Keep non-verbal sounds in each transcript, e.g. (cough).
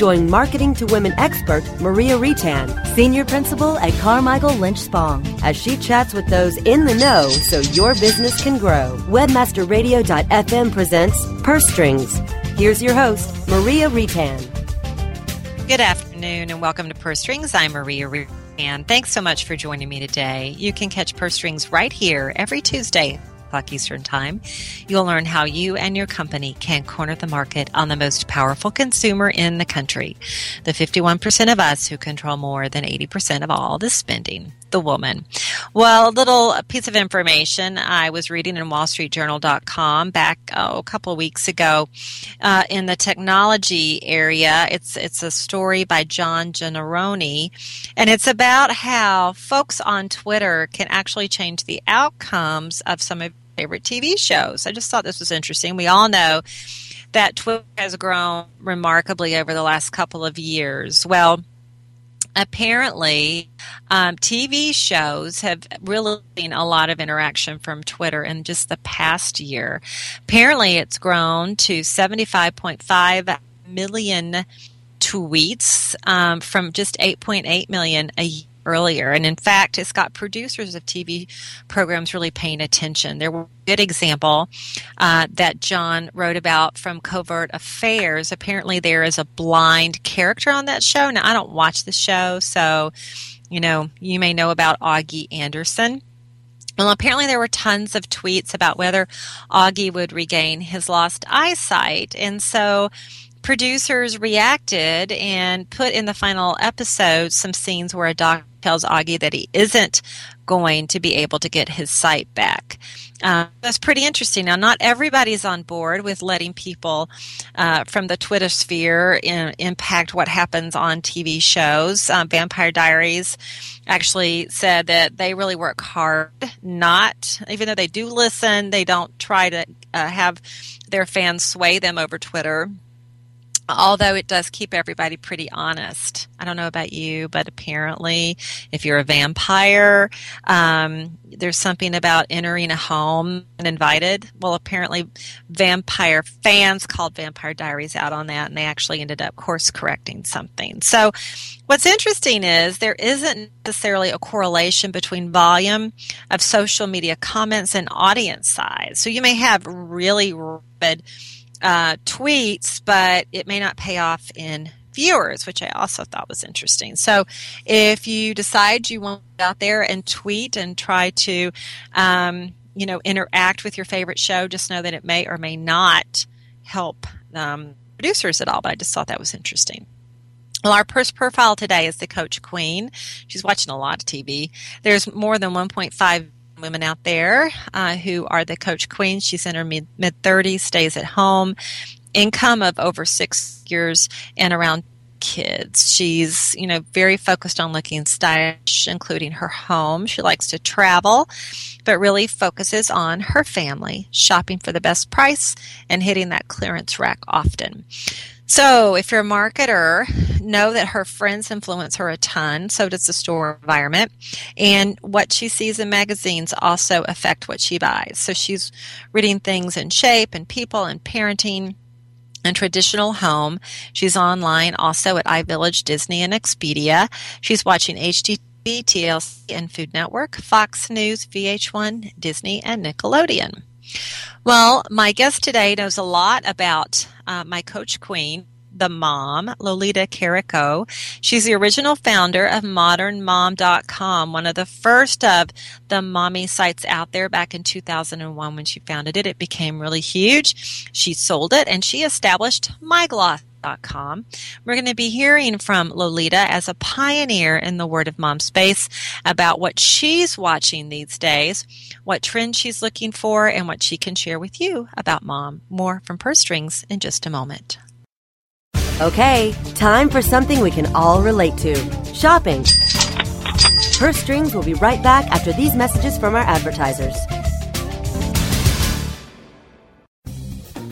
Join Marketing to Women expert Maria Retan, Senior Principal at Carmichael Lynch Spong, as she chats with those in the know so your business can grow. Webmasterradio.fm presents Purse Strings. Here's your host, Maria Retan. Good afternoon and welcome to Purse Strings. I'm Maria Retan. Thanks so much for joining me today. You can catch Purse Strings right here every Tuesday o'clock Eastern Time. You'll learn how you and your company can corner the market on the most powerful consumer in the country, the 51% of us who control more than 80% of all the spending the woman. Well, a little piece of information I was reading in WallStreetJournal.com back oh, a couple of weeks ago uh, in the technology area. It's it's a story by John Gennaroni, and it's about how folks on Twitter can actually change the outcomes of some of favorite TV shows. I just thought this was interesting. We all know that Twitter has grown remarkably over the last couple of years. Well, apparently um, TV shows have really seen a lot of interaction from Twitter in just the past year. Apparently, it's grown to 75.5 million tweets um, from just 8.8 million a year earlier. And in fact, it's got producers of TV programs really paying attention. There was a good example uh, that John wrote about from Covert Affairs. Apparently, there is a blind character on that show. Now, I don't watch the show, so, you know, you may know about Augie Anderson. Well, apparently there were tons of tweets about whether Augie would regain his lost eyesight. And so producers reacted and put in the final episode some scenes where a doctor tells Augie that he isn't going to be able to get his sight back. Uh, that's pretty interesting. Now, not everybody's on board with letting people uh, from the Twitter sphere in, impact what happens on TV shows. Um, Vampire Diaries actually said that they really work hard, not, even though they do listen, they don't try to uh, have their fans sway them over Twitter although it does keep everybody pretty honest. I don't know about you, but apparently, if you're a vampire, um, there's something about entering a home uninvited. Well, apparently, vampire fans called Vampire Diaries out on that, and they actually ended up course correcting something. So, what's interesting is there isn't necessarily a correlation between volume of social media comments and audience size. So, you may have really rapid uh, tweets, but it may not pay off in viewers, which I also thought was interesting. So if you decide you want to out there and tweet and try to, um, you know, interact with your favorite show, just know that it may or may not help um, producers at all. But I just thought that was interesting. Well, our first profile today is the Coach Queen. She's watching a lot of TV. There's more than 1.5 women out there uh, who are the coach queen. She's in her mid 30s, stays at home, income of over six years, and around kids. She's, you know, very focused on looking stylish, including her home. She likes to travel, but really focuses on her family, shopping for the best price, and hitting that clearance rack often. So, if you're a marketer, know that her friends influence her a ton. So does the store environment. And what she sees in magazines also affect what she buys. So she's reading things in shape and people and parenting and traditional home. She's online also at iVillage, Disney, and Expedia. She's watching HGTV, TLC, and Food Network, Fox News, VH1, Disney, and Nickelodeon. Well, my guest today knows a lot about uh, my coach queen, the mom, Lolita Carrico. She's the original founder of modernmom.com, one of the first of the mommy sites out there back in 2001 when she founded it. It became really huge. She sold it and she established MyGloss. We're going to be hearing from Lolita as a pioneer in the Word of Mom space about what she's watching these days, what trends she's looking for, and what she can share with you about mom. More from Purse Strings in just a moment. Okay, time for something we can all relate to shopping. Purse Strings will be right back after these messages from our advertisers.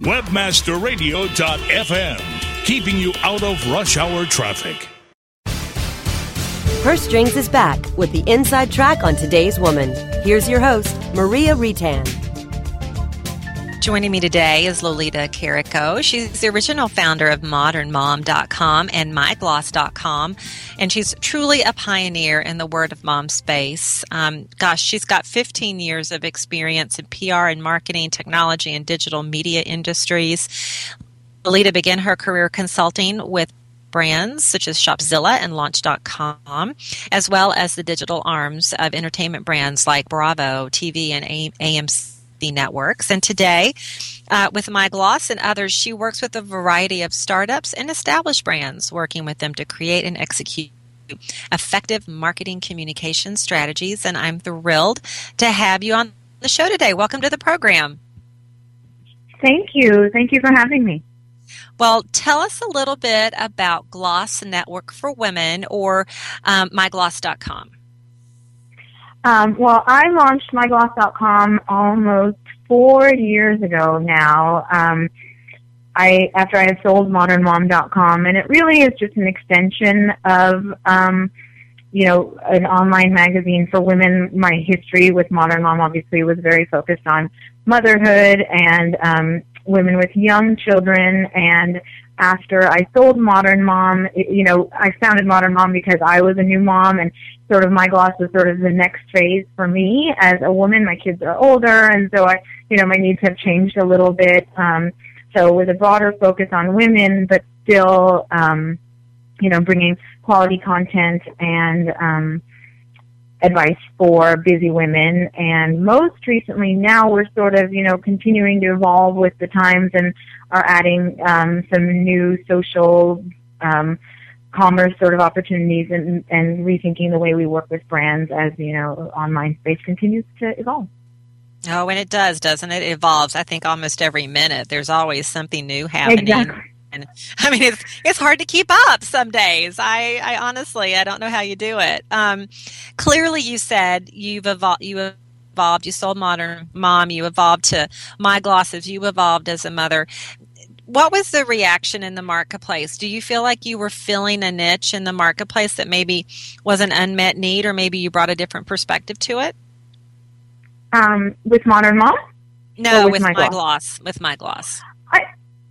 Webmasterradio.fm, keeping you out of rush hour traffic. Purse Strings is back with the inside track on today's woman. Here's your host, Maria Retan. Joining me today is Lolita Carrico. She's the original founder of modernmom.com and mygloss.com, and she's truly a pioneer in the word of mom space. Um, gosh, she's got 15 years of experience in PR and marketing, technology, and digital media industries. Lolita began her career consulting with brands such as Shopzilla and Launch.com, as well as the digital arms of entertainment brands like Bravo, TV, and AMC networks. And today, uh, with My Gloss and others, she works with a variety of startups and established brands, working with them to create and execute effective marketing communication strategies. And I'm thrilled to have you on the show today. Welcome to the program. Thank you. Thank you for having me. Well, tell us a little bit about Gloss Network for Women or um, mygloss.com. Um, well, I launched mygloss.com almost four years ago now. Um, I after I had sold modernmom.com, and it really is just an extension of um, you know an online magazine for women. My history with Modern Mom obviously was very focused on motherhood and um, women with young children and after I sold Modern Mom, you know, I founded Modern Mom because I was a new mom and sort of my gloss was sort of the next phase for me as a woman. My kids are older and so I, you know, my needs have changed a little bit. Um, so with a broader focus on women, but still, um, you know, bringing quality content and, um, advice for busy women. And most recently now we're sort of, you know, continuing to evolve with the times and are adding um, some new social um, commerce sort of opportunities and, and rethinking the way we work with brands as, you know, online space continues to evolve. Oh, and it does, doesn't it? It evolves. I think almost every minute there's always something new happening. Exactly. And (laughs) I mean, it's it's hard to keep up some days. I, I honestly, I don't know how you do it. Um, clearly, you said you've evolved. You evolved. You sold Modern Mom. You evolved to My Glosses. You evolved as a mother. What was the reaction in the marketplace? Do you feel like you were filling a niche in the marketplace that maybe was an unmet need, or maybe you brought a different perspective to it? Um, with Modern Mom? No, with with, My My Gloss? Gloss. With My Gloss. I,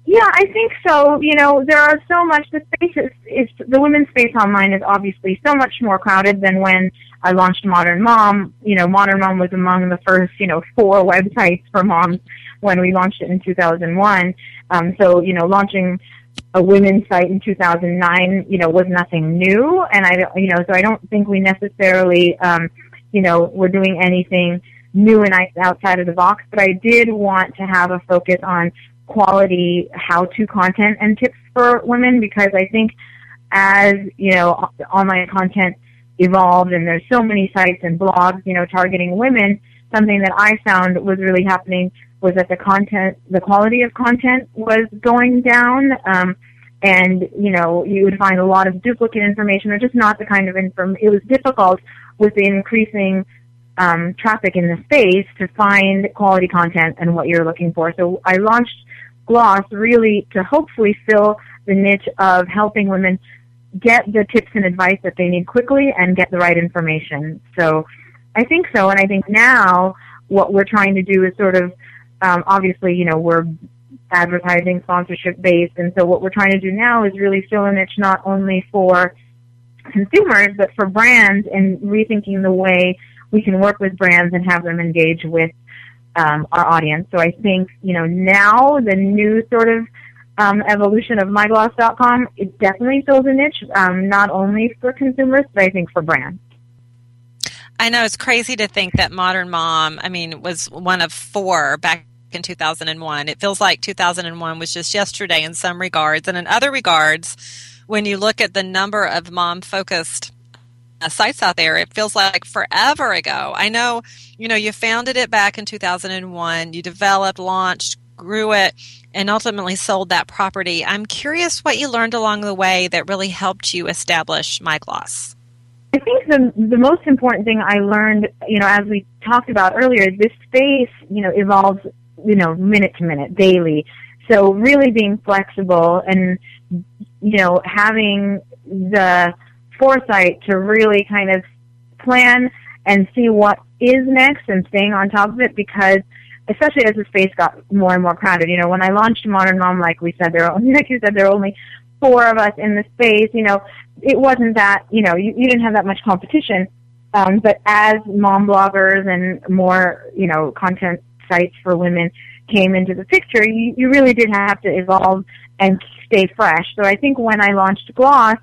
Yeah, I think so. You know, there are so much. The space is, is the women's space online is obviously so much more crowded than when I launched Modern Mom. You know, Modern Mom was among the first, you know, four (laughs) websites for moms when we launched it in 2001. Um, so, you know, launching a women's site in 2009, you know, was nothing new. And I, you know, so I don't think we necessarily, um, you know, were doing anything new and outside of the box. But I did want to have a focus on quality how-to content and tips for women because I think as, you know, online content evolved and there's so many sites and blogs, you know, targeting women, something that I found was really happening was that the content, the quality of content was going down. Um, and, you know, you would find a lot of duplicate information or just not the kind of inform, it was difficult with the increasing um, traffic in the space to find quality content and what you're looking for. So I launched Gloss really to hopefully fill the niche of helping women get the tips and advice that they need quickly and get the right information. So I think so, and I think now what we're trying to do is sort of um, obviously, you know, we're advertising sponsorship based, and so what we're trying to do now is really fill a niche not only for consumers but for brands and rethinking the way we can work with brands and have them engage with um, our audience. So I think, you know, now the new sort of um, evolution of mygloss.com, it definitely fills a niche, um, not only for consumers, but I think for brands. I know it's crazy to think that Modern Mom, I mean, was one of four back in 2001. It feels like 2001 was just yesterday in some regards. And in other regards, when you look at the number of mom focused Uh, sites out there. It feels like forever ago. I know, you know, you founded it back in 2001, you developed, launched, grew it, and ultimately sold that property. I'm curious what you learned along the way that really helped you establish MyGloss. I think the the most important thing I learned, you know, as we talked about earlier, this space, you know, evolves, you know, minute to minute, daily. So really being flexible and you know having the foresight to really kind of plan and see what is next and staying on top of it because especially as the space got more and more crowded. You know, when I launched Modern Mom, like we said, there are (laughs) only, like you said, there are only four of us in the space. You know, it wasn't that, you know, you, you didn't have that much competition. Um, but as mom bloggers and more, you know, content sites for women came into the picture, you, you really did have to evolve and stay fresh. So I think when I launched Gloss,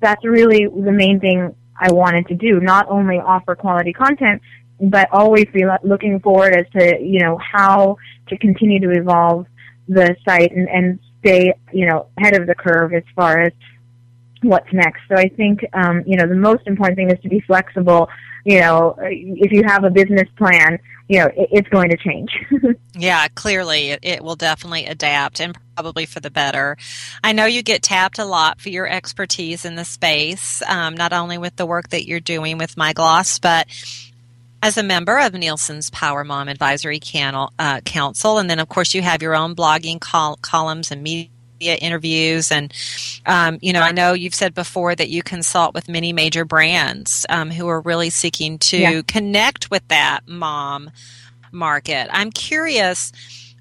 that's really the main thing I wanted to do. Not only offer quality content, but always be looking forward as to you know how to continue to evolve the site and, and stay you know ahead of the curve as far as what's next. So I think um, you know the most important thing is to be flexible. You know, if you have a business plan, you know it, it's going to change. (laughs) yeah, clearly it, it will definitely adapt and probably for the better. I know you get tapped a lot for your expertise in the space, um, not only with the work that you're doing with MyGloss, but as a member of Nielsen's Power Mom Advisory uh, Council. And then, of course, you have your own blogging col- columns and media interviews and um, you know i know you've said before that you consult with many major brands um, who are really seeking to yeah. connect with that mom market i'm curious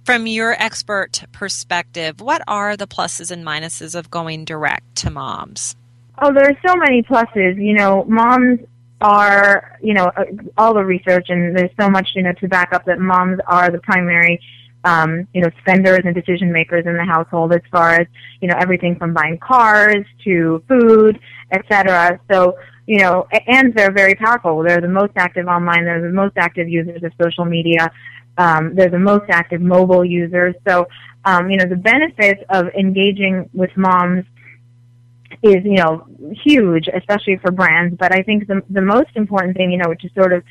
from your expert perspective, what are the pluses and minuses of going direct to moms? Oh, there are so many pluses. You know, moms are, you know, uh, all the research and there's so much, you know, to back up that moms are the primary, um, you know, spenders and decision makers in the household as far as, you know, everything from buying cars to food, etc. So, you know, and they're very powerful. They're the most active online. They're the most active users of social media. Um, they're the most active mobile users. So, um, you know, the benefits of engaging with moms is, you know, huge, especially for brands. But I think the, the most important thing, you know, which is sort of,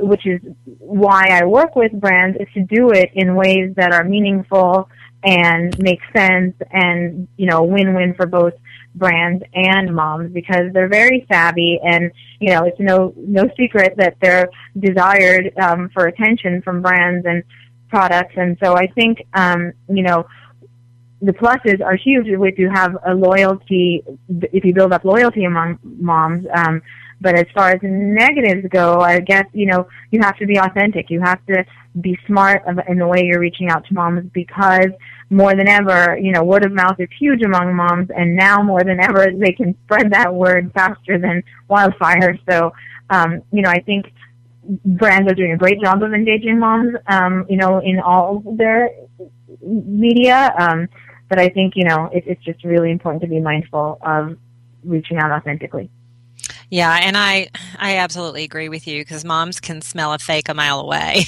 which is why I work with brands, is to do it in ways that are meaningful and make sense and, you know, win-win for both brands and moms because they're very savvy and you know it's no no secret that they're desired um, for attention from brands and products. And so I think um, you know the pluses are huge if you have a loyalty if you build up loyalty among moms um, But as far as negatives go, I guess, you know, you have to be authentic. You have to be smart in the way you're reaching out to moms because more than ever, you know, word of mouth is huge among moms and now more than ever they can spread that word faster than wildfire. So, um, you know, I think brands are doing a great job of engaging moms, um, you know, in all their media. Um, but I think, you know, it, it's just really important to be mindful of reaching out authentically. Yeah, and I I absolutely agree with you because moms can smell a fake a mile away.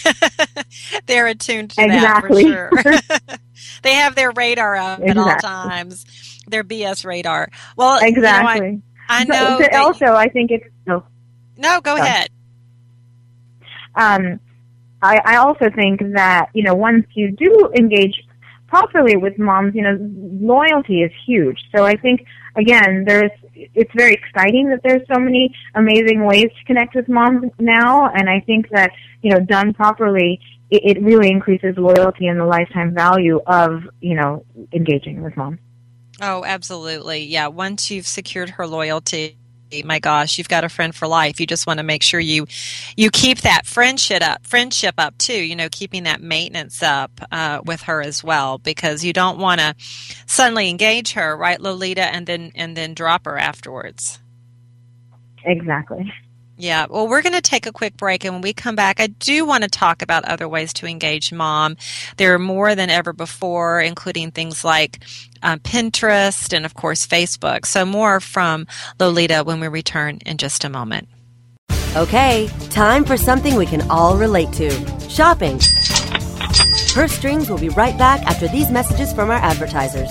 (laughs) They're attuned to exactly. that for sure. (laughs) they have their radar up exactly. at all times. Their BS radar. Well, exactly. You know, I, I know. But, but also, I think it's no. No, go sorry. ahead. Um, I, I also think that you know once you do engage properly with moms, you know, loyalty is huge. So I think again, there's it's very exciting that there's so many amazing ways to connect with moms now, and I think that you know done properly, it, it really increases loyalty and the lifetime value of you know engaging with moms. Oh, absolutely. Yeah. Once you've secured her loyalty, my gosh, you've got a friend for life. You just want to make sure you you keep that friendship up, friendship up too. You know, keeping that maintenance up uh, with her as well, because you don't want to suddenly engage her, right, Lolita, and then and then drop her afterwards. Exactly. Yeah, well, we're going to take a quick break, and when we come back, I do want to talk about other ways to engage mom. There are more than ever before, including things like uh, Pinterest and, of course, Facebook. So, more from Lolita when we return in just a moment. Okay, time for something we can all relate to shopping. Purse Strings will be right back after these messages from our advertisers.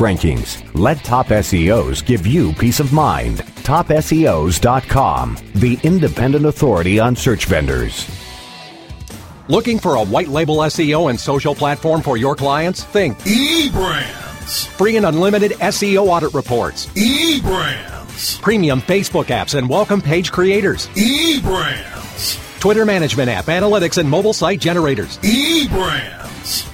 rankings. Let Top SEOs give you peace of mind. TopSEOs.com, the independent authority on search vendors. Looking for a white label SEO and social platform for your clients? Think eBrands. Free and unlimited SEO audit reports. eBrands. Premium Facebook apps and welcome page creators. eBrands. Twitter management app, analytics, and mobile site generators. eBrands.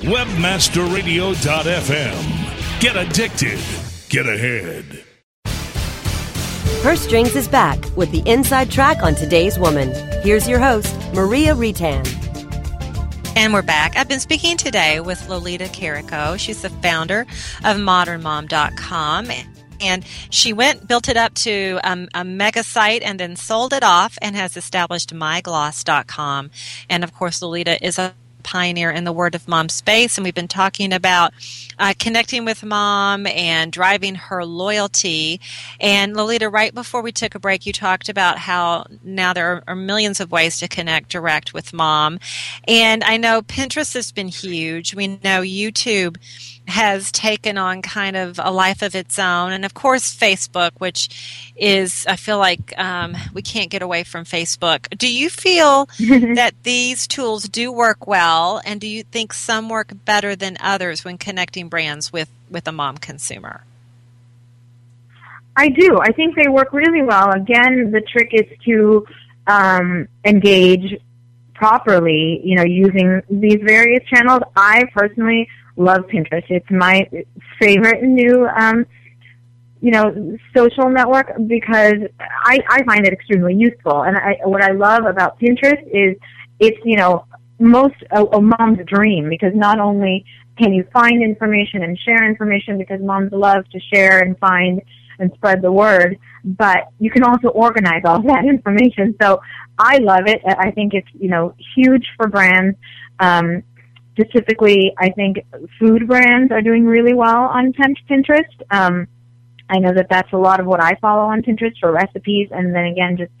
Webmasterradio.fm. Get addicted. Get ahead. Her Strings is back with the inside track on today's woman. Here's your host, Maria Retan. And we're back. I've been speaking today with Lolita Carrico. She's the founder of modernmom.com. And she went, built it up to um, a mega site and then sold it off and has established mygloss.com. And of course, Lolita is a pioneer in the word of mom space and we've been talking about uh, connecting with mom and driving her loyalty. And lolita right before we took a break you talked about how now there are millions of ways to connect direct with mom. And i know pinterest has been huge. We know youtube has taken on kind of a life of its own. And of course, Facebook, which is, I feel like um, we can't get away from Facebook. Do you feel (laughs) that these tools do work well? And do you think some work better than others when connecting brands with, with a mom consumer? I do. I think they work really well. Again, the trick is to um, engage properly, you know, using these various channels. I personally love Pinterest. It's my favorite new, um, you know, social network because I, I find it extremely useful. And I, what I love about Pinterest is it's, you know, most a, a mom's dream because not only can you find information and share information because moms love to share and find and spread the word, but you can also organize all (laughs) that information. So I love it. I think it's, you know, huge for brands. Um, specifically, I think food brands are doing really well on Pinterest. Um, I know that that's a lot of what I follow on Pinterest for recipes, and then again, just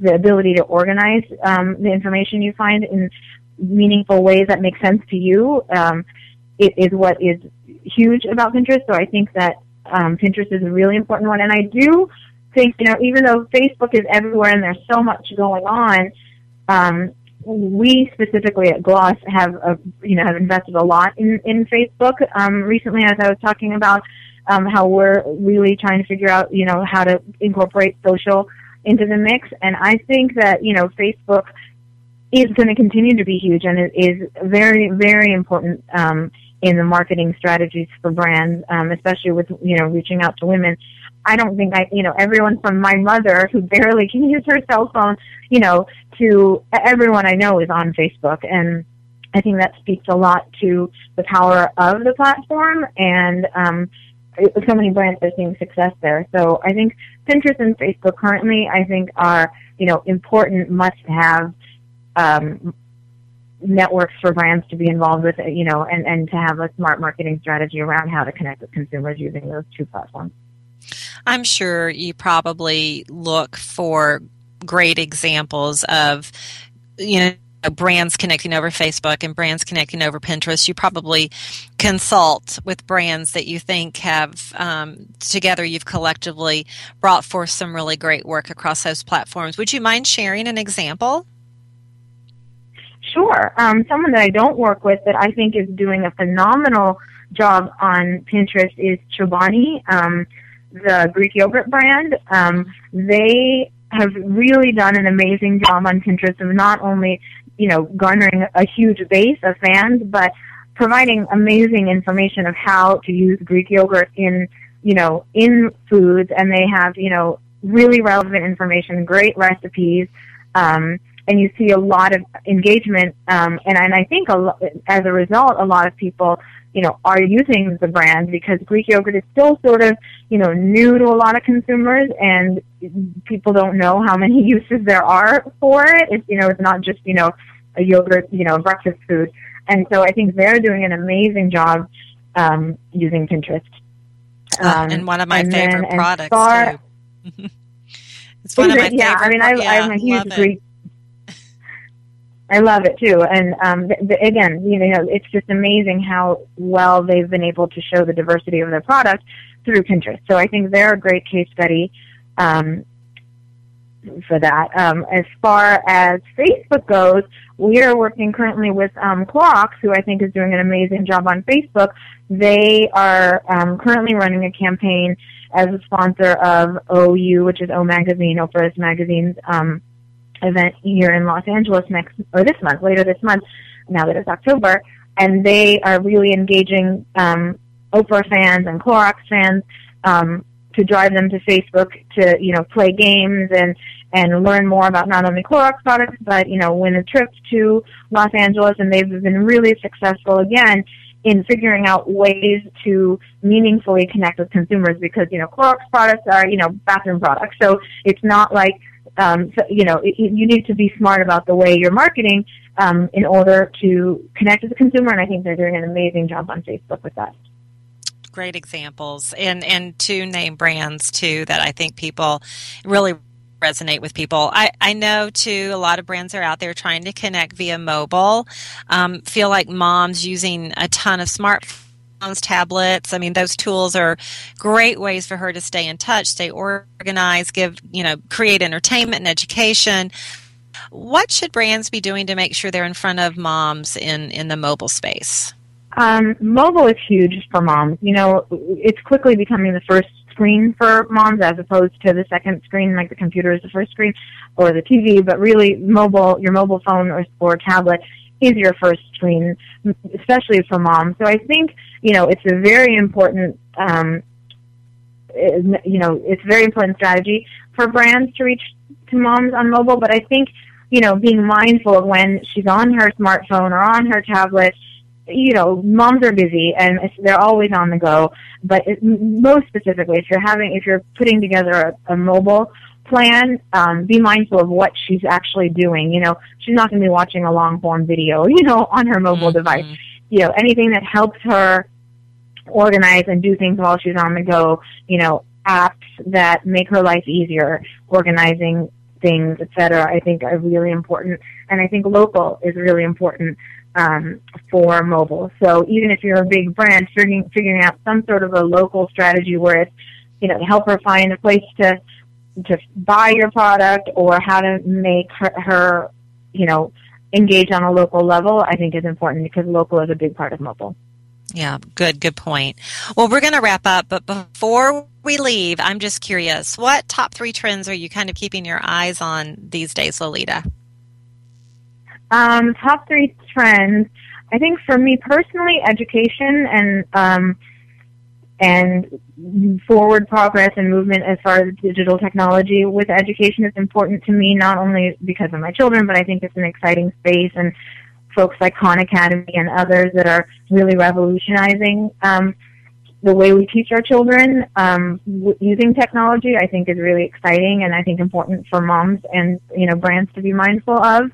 the ability to organize um, the information you find in meaningful ways that make sense to you um, it is what is huge about Pinterest. So I think that um, Pinterest is a really important one, and I do think you know even though Facebook is everywhere and there's so much going on, um, we specifically at Gloss have a, you know have invested a lot in in Facebook um, recently. As I was talking about um, how we're really trying to figure out you know how to incorporate social into the mix, and I think that you know Facebook is going to continue to be huge and it is very very important um, in the marketing strategies for brands, um, especially with you know reaching out to women. I don't think I, you know, everyone from my mother who barely can use her cell phone, you know, to everyone I know is on Facebook. And I think that speaks a lot to the power of the platform and, um, so many brands are seeing success there. So I think Pinterest and Facebook currently, I think are, you know, important must have, um, networks for brands to be involved with, you know, and, and to have a smart marketing strategy around how to connect with consumers using those two platforms. I'm sure you probably look for great examples of, you know, brands connecting over Facebook and brands connecting over Pinterest. You probably consult with brands that you think have um, together you've collectively brought forth some really great work across those platforms. Would you mind sharing an example? Sure. Um, someone that I don't work with that I think is doing a phenomenal job on Pinterest is Chobani. Um, the Greek yogurt brand, um, they have really done an amazing job on Pinterest of not only, you know, garnering a huge base of fans, but providing amazing information of how to use Greek yogurt in, you know, in foods. And they have, you know, really relevant information, great recipes, um, and you see a lot of engagement. Um, and, and I think a lo- as a result, a lot of people you know, are using the brand because Greek yogurt is still sort of, you know, new to a lot of consumers and people don't know how many (laughs) uses there are for it. It's, you know, it's not just, you know, a yogurt, you know, breakfast food. And so I think they're doing an amazing job um, using Pinterest. Uh, um, and one of my favorite then, products too. (laughs) it's one of my (laughs) yeah, favorite. I mean, I, yeah, I'm a huge Greek I love it too. And um, th- th- again, you know, it's just amazing how well they've been able to show the diversity of their product through Pinterest. So I think they're a great case study um, for that. Um, as far as Facebook goes, we are working currently with um, who I think is doing an amazing job on Facebook. They are um, currently running a campaign as a sponsor of OU, which is O Magazine, Oprah's Magazine's um, event here in Los Angeles next or this month, later this month, now that it's October, and they are really engaging um, Oprah fans and Clorox fans um, to drive them to Facebook to you know play games and and learn more about not only Clorox products but you know win a trip to Los Angeles, and they've been really successful again in figuring out ways to meaningfully connect with consumers because you know Clorox products are you know bathroom products, so it's not like um, so, you know, it, you need to be smart about the way you're marketing um, in order to connect with the consumer, and I think they're doing an amazing job on Facebook with that. Great examples, and and two name brands too that I think people really resonate with people. I, I know too, a lot of brands are out there trying to connect via mobile. Um, feel like moms using a ton of smartphones tablets. I mean, those tools are great ways for her to stay in touch, stay organized, give, you know, create entertainment and education. What should brands be doing to make sure they're in front of moms in, in the mobile space? Um, mobile is huge for moms. You know, it's quickly becoming the first screen for moms as opposed to the second screen, like the computer is the first screen or the TV, but really mobile, your mobile phone or, or tablet is your first screen, especially for moms. So I think, you know, it's a very important, um, you know, it's very important strategy for brands to reach to moms on mobile, but I think, you know, being mindful of when she's on her smartphone or on her tablet, you know, moms are busy and they're always on the go. But it, most specifically, if you're having, if you're putting together a, a mobile plan, um, be mindful of what she's actually doing. You know, she's not going to be watching a long form video, (laughs) you know, on her mobile mm-hmm. device. You know, anything that helps her organize and do things while she's on the go. You know, apps that make her life easier, organizing things, etc. I think are really important, and I think local is really important um, for mobile. So even if you're a big brand, figuring figuring out some sort of a local strategy where it's you know help her find a place to to buy your product or how to make her, her you know engage on a local level, I think is important because local is a big part of mobile. Yeah, good, good point. Well, we're going to wrap up, but before we leave, I'm just curious what top three trends are you kind of keeping your eyes on these days, Lolita? Um, top three trends. I think for me personally, education and um, and forward progress and movement as far as digital technology with education is important to me, not only because of my children, but I think it's an exciting space and folks like Khan Academy and others that are really revolutionizing um, the way we teach our children um, w- using technology. I think is really exciting and I think important for moms and you know brands to be mindful of.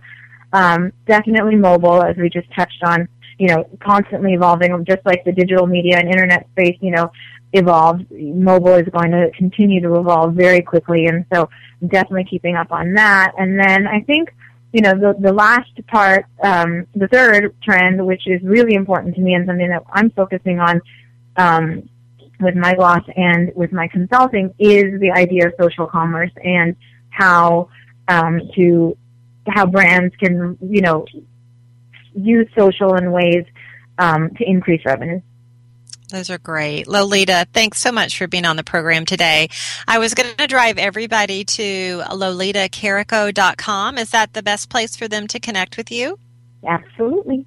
Um, definitely mobile, as we just touched on. You know, constantly evolving, just like the digital media and internet space. You know, evolves. Mobile is going to continue to evolve very quickly, and so definitely keeping up on that. And then I think you know, the, the last part, um, the third trend, which is really important to me and something that I'm focusing on um, with my gloss and with my consulting, is the idea of social commerce and how um, to how brands can, you know, use social in ways um, to increase revenue. Those are great. Lolita, thanks so much for being on the program today. I was going to drive everybody to lolitacarrico.com. Is that the best place for them to connect with you? Absolutely.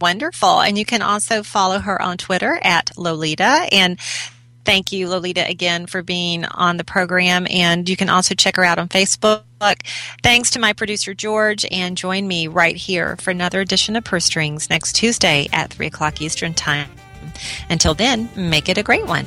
Wonderful. And you can also follow her on Twitter at Lolita. And thank you, Lolita, again for being on the program. And you can also check her out on Facebook. Thanks to my producer, George, and join me right here for another edition of Purse Strings next Tuesday at 3 o'clock Eastern Time. Until then, make it a great one.